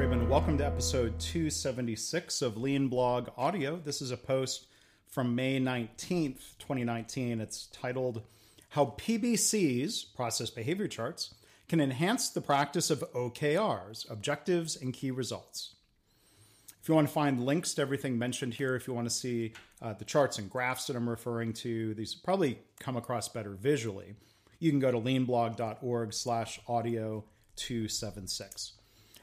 Graban. Welcome to episode 276 of Lean Blog Audio. This is a post from May 19th, 2019. It's titled How PBCs, Process Behavior Charts, Can Enhance the Practice of OKRs, Objectives and Key Results. If you want to find links to everything mentioned here, if you want to see uh, the charts and graphs that I'm referring to, these probably come across better visually. You can go to leanblog.org slash audio 276.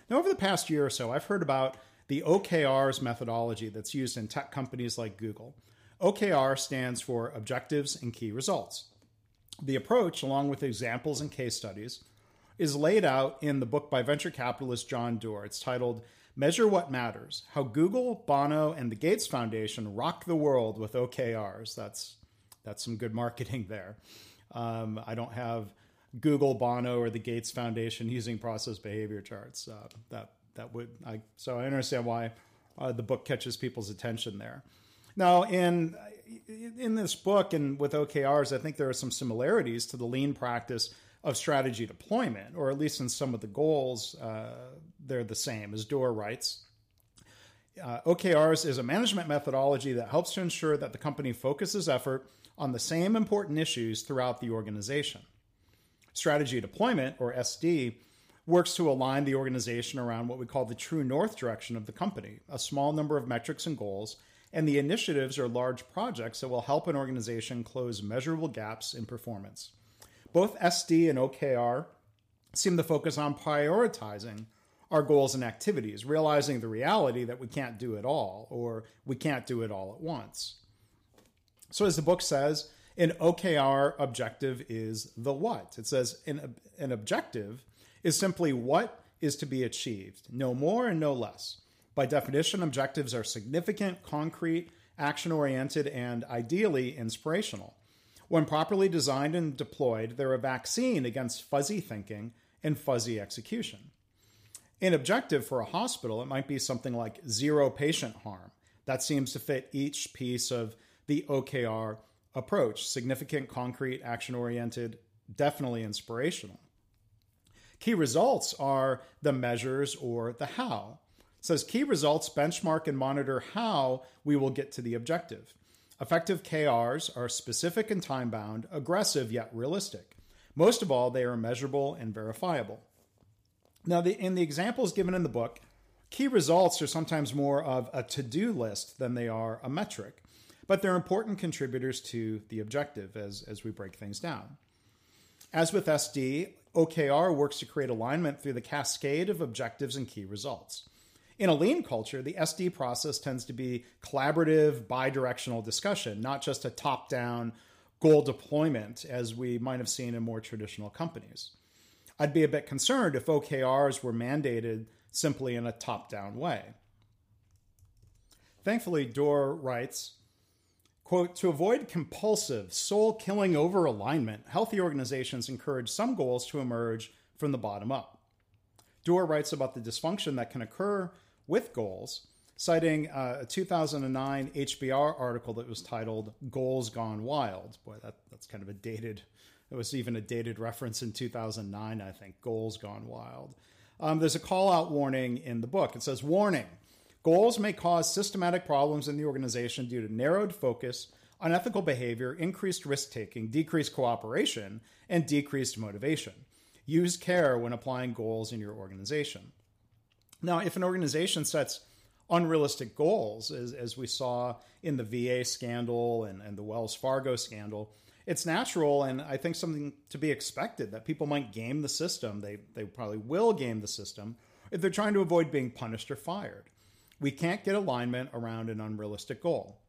Now, over the past year or so, I've heard about the OKRs methodology that's used in tech companies like Google. OKR stands for Objectives and Key Results. The approach, along with examples and case studies, is laid out in the book by venture capitalist John Doerr. It's titled Measure What Matters How Google, Bono, and the Gates Foundation Rock the World with OKRs. That's, that's some good marketing there. Um, I don't have Google, Bono, or the Gates Foundation using process behavior charts. Uh, that that would I so I understand why uh, the book catches people's attention there. Now, in in this book and with OKRs, I think there are some similarities to the lean practice of strategy deployment, or at least in some of the goals, uh, they're the same. As Doerr writes, uh, OKRs is a management methodology that helps to ensure that the company focuses effort on the same important issues throughout the organization. Strategy deployment, or SD, works to align the organization around what we call the true north direction of the company, a small number of metrics and goals, and the initiatives are large projects that will help an organization close measurable gaps in performance. Both SD and OKR seem to focus on prioritizing our goals and activities, realizing the reality that we can't do it all or we can't do it all at once. So, as the book says, an OKR objective is the what. It says an, an objective is simply what is to be achieved, no more and no less. By definition, objectives are significant, concrete, action oriented, and ideally inspirational. When properly designed and deployed, they're a vaccine against fuzzy thinking and fuzzy execution. An objective for a hospital, it might be something like zero patient harm. That seems to fit each piece of the OKR approach significant, concrete, action oriented, definitely inspirational. Key results are the measures or the how. Says key results benchmark and monitor how we will get to the objective. Effective KRs are specific and time bound, aggressive yet realistic. Most of all, they are measurable and verifiable. Now, the, in the examples given in the book, key results are sometimes more of a to do list than they are a metric but they're important contributors to the objective as, as we break things down. As with SD, OKR works to create alignment through the cascade of objectives and key results. In a lean culture, the SD process tends to be collaborative, bidirectional discussion, not just a top down goal deployment as we might have seen in more traditional companies. I'd be a bit concerned if OKRs were mandated simply in a top down way. Thankfully, Doerr writes Quote, to avoid compulsive, soul killing over alignment, healthy organizations encourage some goals to emerge from the bottom up. Doerr writes about the dysfunction that can occur with goals, citing uh, a 2009 HBR article that was titled Goals Gone Wild. Boy, that, that's kind of a dated, it was even a dated reference in 2009, I think, Goals Gone Wild. Um, there's a call out warning in the book. It says, Warning Goals may cause systematic problems in the organization due to narrowed focus, unethical behavior, increased risk taking, decreased cooperation, and decreased motivation. Use care when applying goals in your organization. Now, if an organization sets unrealistic goals, as, as we saw in the VA scandal and, and the Wells Fargo scandal, it's natural and I think something to be expected that people might game the system. They, they probably will game the system if they're trying to avoid being punished or fired. We can't get alignment around an unrealistic goal.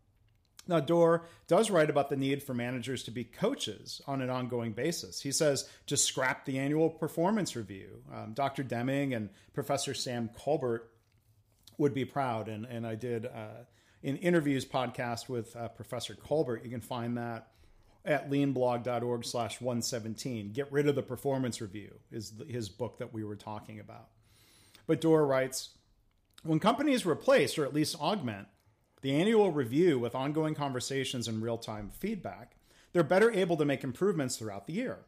Now, Doerr does write about the need for managers to be coaches on an ongoing basis. He says just scrap the annual performance review. Um, Dr. Deming and Professor Sam Culbert would be proud. And, and I did uh, an interviews podcast with uh, Professor Culbert. You can find that at leanblog.org slash 117. Get rid of the performance review is his book that we were talking about. But Doerr writes, when companies replace or at least augment the annual review with ongoing conversations and real time feedback, they're better able to make improvements throughout the year.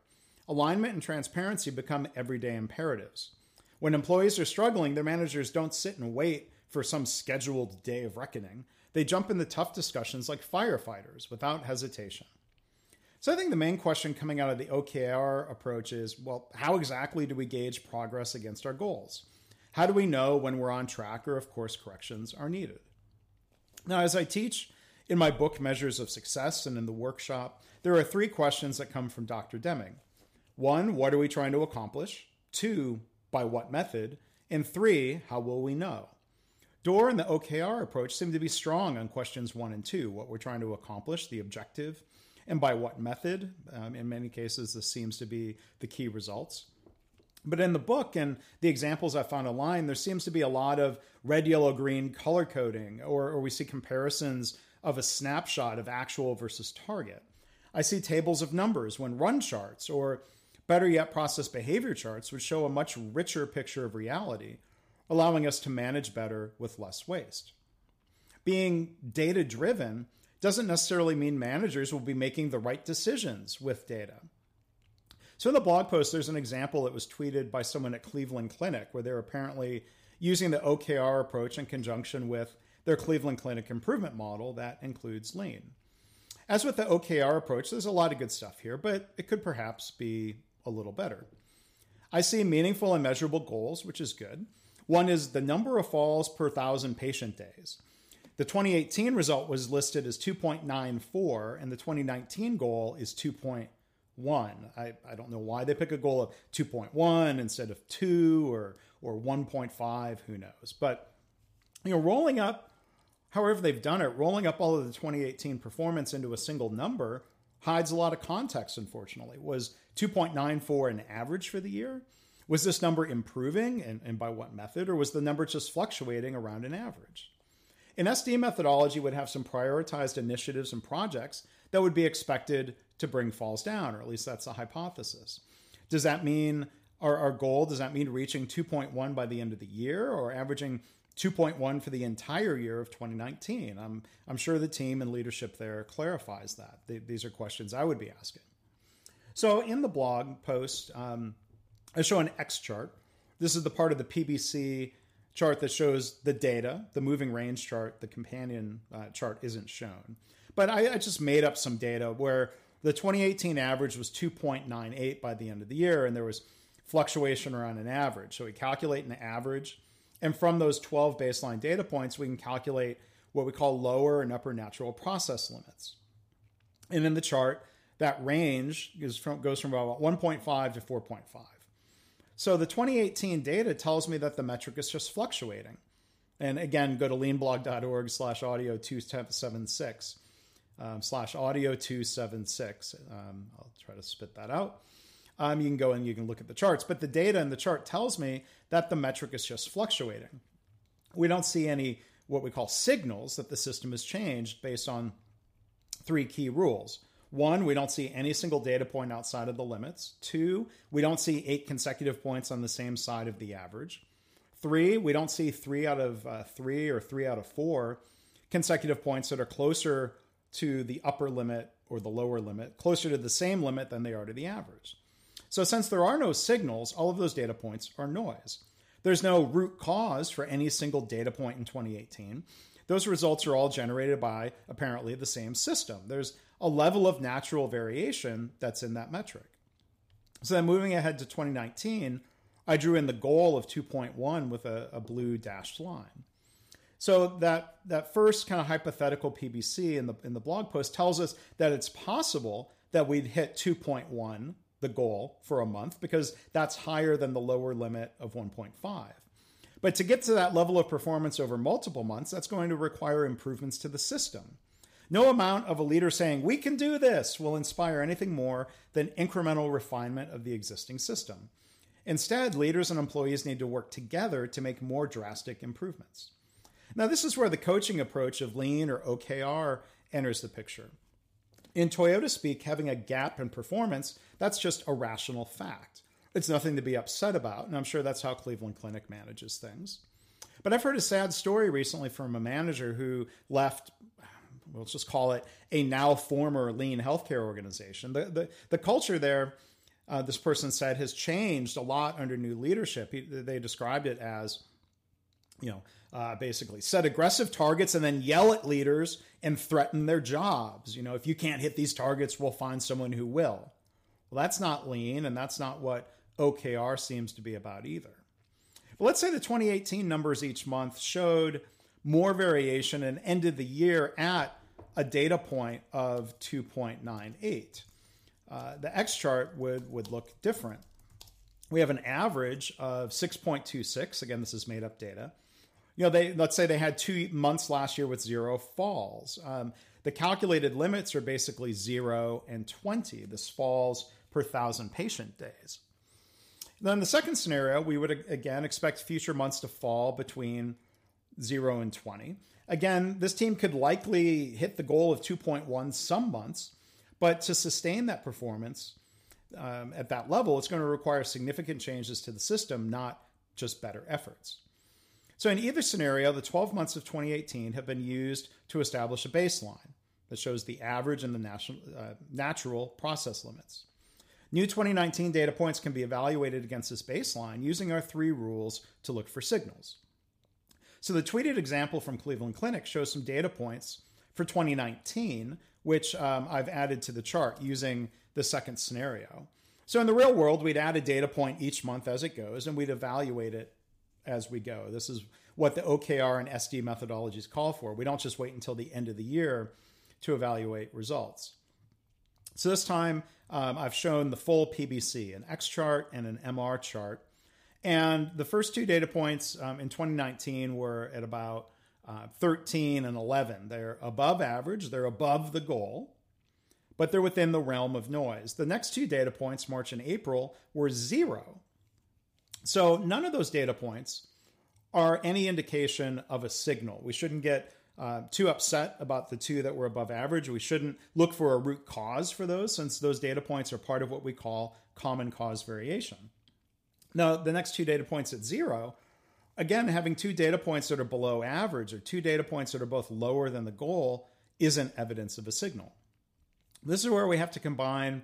Alignment and transparency become everyday imperatives. When employees are struggling, their managers don't sit and wait for some scheduled day of reckoning. They jump into tough discussions like firefighters without hesitation. So I think the main question coming out of the OKR approach is well, how exactly do we gauge progress against our goals? How do we know when we're on track or if course corrections are needed? Now, as I teach in my book, Measures of Success, and in the workshop, there are three questions that come from Dr. Deming. One, what are we trying to accomplish? Two, by what method? And three, how will we know? Doerr and the OKR approach seem to be strong on questions one and two what we're trying to accomplish, the objective, and by what method. Um, in many cases, this seems to be the key results. But in the book and the examples I found online, there seems to be a lot of red, yellow, green color coding, or, or we see comparisons of a snapshot of actual versus target. I see tables of numbers when run charts, or better yet, process behavior charts, would show a much richer picture of reality, allowing us to manage better with less waste. Being data driven doesn't necessarily mean managers will be making the right decisions with data. So in the blog post, there's an example that was tweeted by someone at Cleveland Clinic where they're apparently using the OKR approach in conjunction with their Cleveland Clinic improvement model that includes lean. As with the OKR approach, there's a lot of good stuff here, but it could perhaps be a little better. I see meaningful and measurable goals, which is good. One is the number of falls per thousand patient days. The 2018 result was listed as 2.94, and the 2019 goal is 2.1. I, I don't know why they pick a goal of 2.1 instead of 2 or, or 1.5, who knows. But, you know, rolling up, however they've done it, rolling up all of the 2018 performance into a single number hides a lot of context, unfortunately. Was 2.94 an average for the year? Was this number improving and, and by what method, or was the number just fluctuating around an average? An SD methodology would have some prioritized initiatives and projects that would be expected to bring falls down, or at least that's a hypothesis. Does that mean our, our goal? Does that mean reaching 2.1 by the end of the year or averaging 2.1 for the entire year of 2019? I'm, I'm sure the team and leadership there clarifies that. They, these are questions I would be asking. So in the blog post, um, I show an X chart. This is the part of the PBC chart that shows the data. The moving range chart, the companion uh, chart, isn't shown. But I, I just made up some data where the 2018 average was 2.98 by the end of the year, and there was fluctuation around an average. So we calculate an average, and from those 12 baseline data points, we can calculate what we call lower and upper natural process limits. And in the chart, that range from, goes from about 1.5 to 4.5. So the 2018 data tells me that the metric is just fluctuating. And again, go to leanblog.org slash audio 276 um, slash audio 276. Um, I'll try to spit that out. Um, you can go and you can look at the charts, but the data in the chart tells me that the metric is just fluctuating. We don't see any what we call signals that the system has changed based on three key rules. One, we don't see any single data point outside of the limits. Two, we don't see eight consecutive points on the same side of the average. Three, we don't see three out of uh, three or three out of four consecutive points that are closer to the upper limit or the lower limit, closer to the same limit than they are to the average. So, since there are no signals, all of those data points are noise. There's no root cause for any single data point in 2018. Those results are all generated by apparently the same system. There's a level of natural variation that's in that metric. So then moving ahead to 2019, I drew in the goal of 2.1 with a, a blue dashed line. So that that first kind of hypothetical PBC in the in the blog post tells us that it's possible that we'd hit 2.1 the goal for a month because that's higher than the lower limit of 1.5. But to get to that level of performance over multiple months, that's going to require improvements to the system. No amount of a leader saying, we can do this, will inspire anything more than incremental refinement of the existing system. Instead, leaders and employees need to work together to make more drastic improvements. Now, this is where the coaching approach of lean or OKR enters the picture. In Toyota speak, having a gap in performance, that's just a rational fact. It's nothing to be upset about, and I'm sure that's how Cleveland Clinic manages things. But I've heard a sad story recently from a manager who left let's just call it a now former lean healthcare organization. The, the, the culture there uh, this person said has changed a lot under new leadership. He, they described it as, you know, uh, basically set aggressive targets and then yell at leaders and threaten their jobs. You know, if you can't hit these targets, we'll find someone who will. Well, that's not lean, and that's not what OKR seems to be about either. But let's say the 2018 numbers each month showed more variation and ended the year at a data point of 2.98. Uh, the X chart would, would look different. We have an average of 6.26. Again, this is made up data. You know, they let's say they had two months last year with zero falls. Um, the calculated limits are basically zero and 20. This falls per thousand patient days. Then the second scenario, we would again expect future months to fall between 0 and 20. Again, this team could likely hit the goal of 2.1 some months, but to sustain that performance um, at that level, it's going to require significant changes to the system, not just better efforts. So, in either scenario, the 12 months of 2018 have been used to establish a baseline that shows the average and the national, uh, natural process limits. New 2019 data points can be evaluated against this baseline using our three rules to look for signals. So the tweeted example from Cleveland Clinic shows some data points for 2019, which um, I've added to the chart using the second scenario. So in the real world, we'd add a data point each month as it goes, and we'd evaluate it as we go. This is what the OKR and SD methodologies call for. We don't just wait until the end of the year to evaluate results. So this time, um, I've shown the full PBC, an X chart and an MR chart. And the first two data points um, in 2019 were at about uh, 13 and 11. They're above average, they're above the goal, but they're within the realm of noise. The next two data points, March and April, were zero. So none of those data points are any indication of a signal. We shouldn't get uh, too upset about the two that were above average. We shouldn't look for a root cause for those, since those data points are part of what we call common cause variation. Now, the next two data points at zero, again, having two data points that are below average or two data points that are both lower than the goal isn't evidence of a signal. This is where we have to combine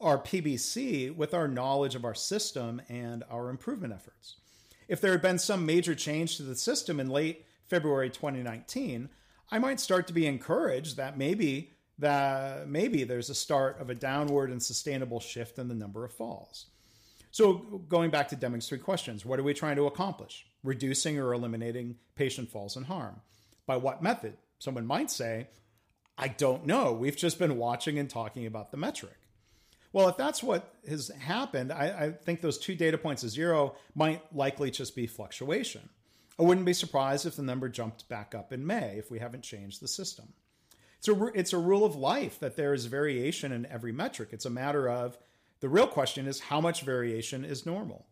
our PBC with our knowledge of our system and our improvement efforts. If there had been some major change to the system in late February 2019, I might start to be encouraged that maybe that maybe there's a start of a downward and sustainable shift in the number of falls. So going back to Deming's three questions, what are we trying to accomplish? Reducing or eliminating patient falls and harm. By what method? Someone might say, I don't know. We've just been watching and talking about the metric. Well, if that's what has happened, I, I think those two data points of zero might likely just be fluctuation. I wouldn't be surprised if the number jumped back up in May if we haven't changed the system. It's a, it's a rule of life that there is variation in every metric. It's a matter of the real question is how much variation is normal?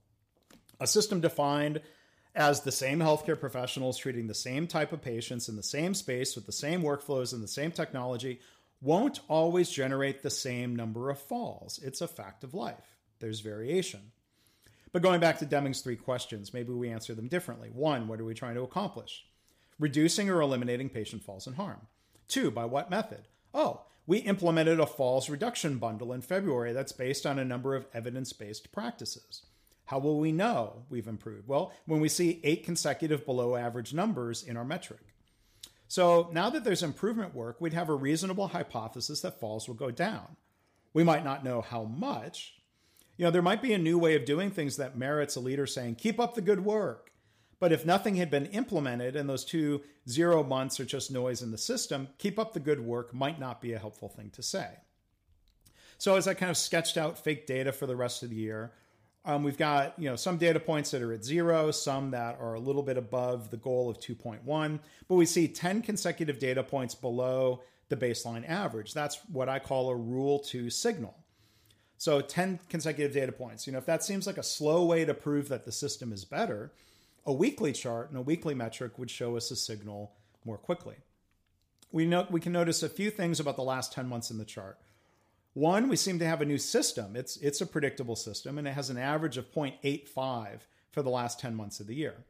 A system defined as the same healthcare professionals treating the same type of patients in the same space with the same workflows and the same technology won't always generate the same number of falls. It's a fact of life. There's variation. But going back to Deming's three questions, maybe we answer them differently. One, what are we trying to accomplish? Reducing or eliminating patient falls and harm. Two, by what method? Oh, we implemented a falls reduction bundle in February that's based on a number of evidence based practices. How will we know we've improved? Well, when we see eight consecutive below average numbers in our metric. So now that there's improvement work, we'd have a reasonable hypothesis that falls will go down. We might not know how much, you know, there might be a new way of doing things that merits a leader saying, keep up the good work. But if nothing had been implemented and those two zero months are just noise in the system, keep up the good work might not be a helpful thing to say. So as I kind of sketched out fake data for the rest of the year, um, we've got you know some data points that are at zero, some that are a little bit above the goal of 2.1, but we see 10 consecutive data points below the baseline average. That's what I call a rule two signal. So 10 consecutive data points. You know, if that seems like a slow way to prove that the system is better, a weekly chart and a weekly metric would show us a signal more quickly. We know we can notice a few things about the last 10 months in the chart. One, we seem to have a new system. It's it's a predictable system and it has an average of 0.85 for the last 10 months of the year.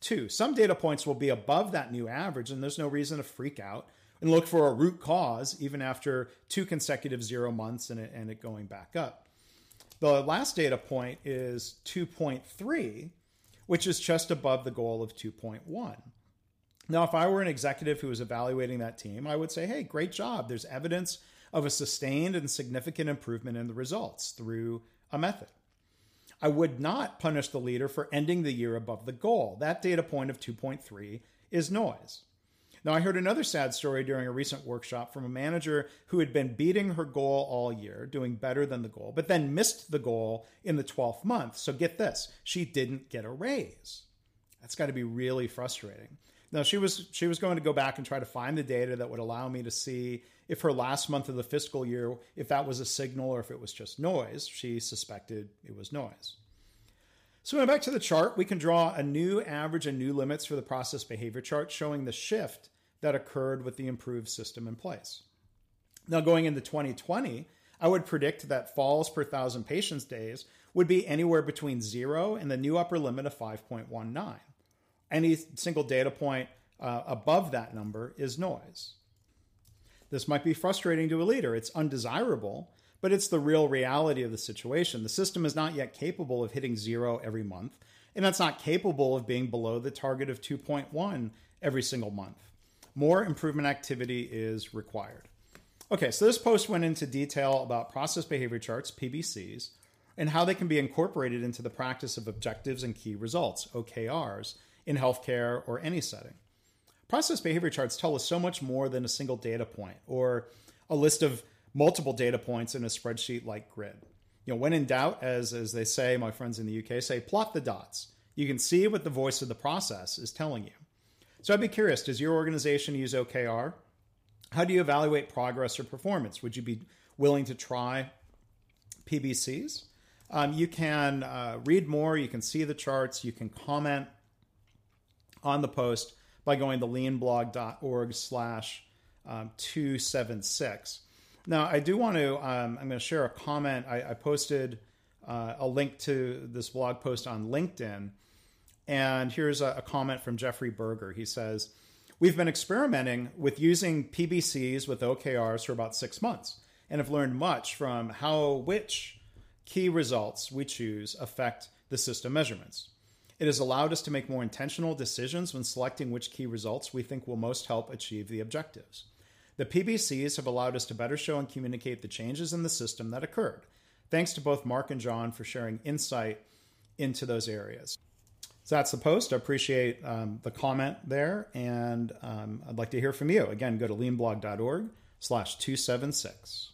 Two, some data points will be above that new average and there's no reason to freak out and look for a root cause even after two consecutive zero months and it, and it going back up. The last data point is 2.3, which is just above the goal of 2.1. Now, if I were an executive who was evaluating that team, I would say, hey, great job. There's evidence of a sustained and significant improvement in the results through a method. I would not punish the leader for ending the year above the goal. That data point of 2.3 is noise. Now, I heard another sad story during a recent workshop from a manager who had been beating her goal all year, doing better than the goal, but then missed the goal in the 12th month. So get this, she didn't get a raise. That's got to be really frustrating. Now she was she was going to go back and try to find the data that would allow me to see if her last month of the fiscal year if that was a signal or if it was just noise. She suspected it was noise. So going back to the chart, we can draw a new average and new limits for the process behavior chart showing the shift that occurred with the improved system in place. Now going into 2020, I would predict that falls per thousand patients days would be anywhere between 0 and the new upper limit of 5.19 any single data point uh, above that number is noise. This might be frustrating to a leader. It's undesirable, but it's the real reality of the situation. The system is not yet capable of hitting zero every month, and it's not capable of being below the target of 2.1 every single month. More improvement activity is required. Okay, so this post went into detail about process behavior charts, PBCs, and how they can be incorporated into the practice of objectives and key results, OKRs, in healthcare or any setting. Process behavior charts tell us so much more than a single data point or a list of multiple data points in a spreadsheet like grid. You know, when in doubt, as as they say, my friends in the UK say, plot the dots. You can see what the voice of the process is telling you. So I'd be curious, does your organization use OKR? How do you evaluate progress or performance? Would you be willing to try PBCs? Um, you can uh, read more, you can see the charts, you can comment on the post by going to leanblog.org slash um, 276. Now, I do want to, um, I'm going to share a comment. I, I posted uh, a link to this blog post on LinkedIn. And here's a, a comment from Jeffrey Berger. He says, We've been experimenting with using PBCs with OKRs for about six months and have learned much from how which key results we choose affect the system measurements. It has allowed us to make more intentional decisions when selecting which key results we think will most help achieve the objectives. The PBCs have allowed us to better show and communicate the changes in the system that occurred. Thanks to both Mark and John for sharing insight into those areas. So that's the post. I appreciate um, the comment there, and um, I'd like to hear from you. Again, go to leanblog.org slash 276.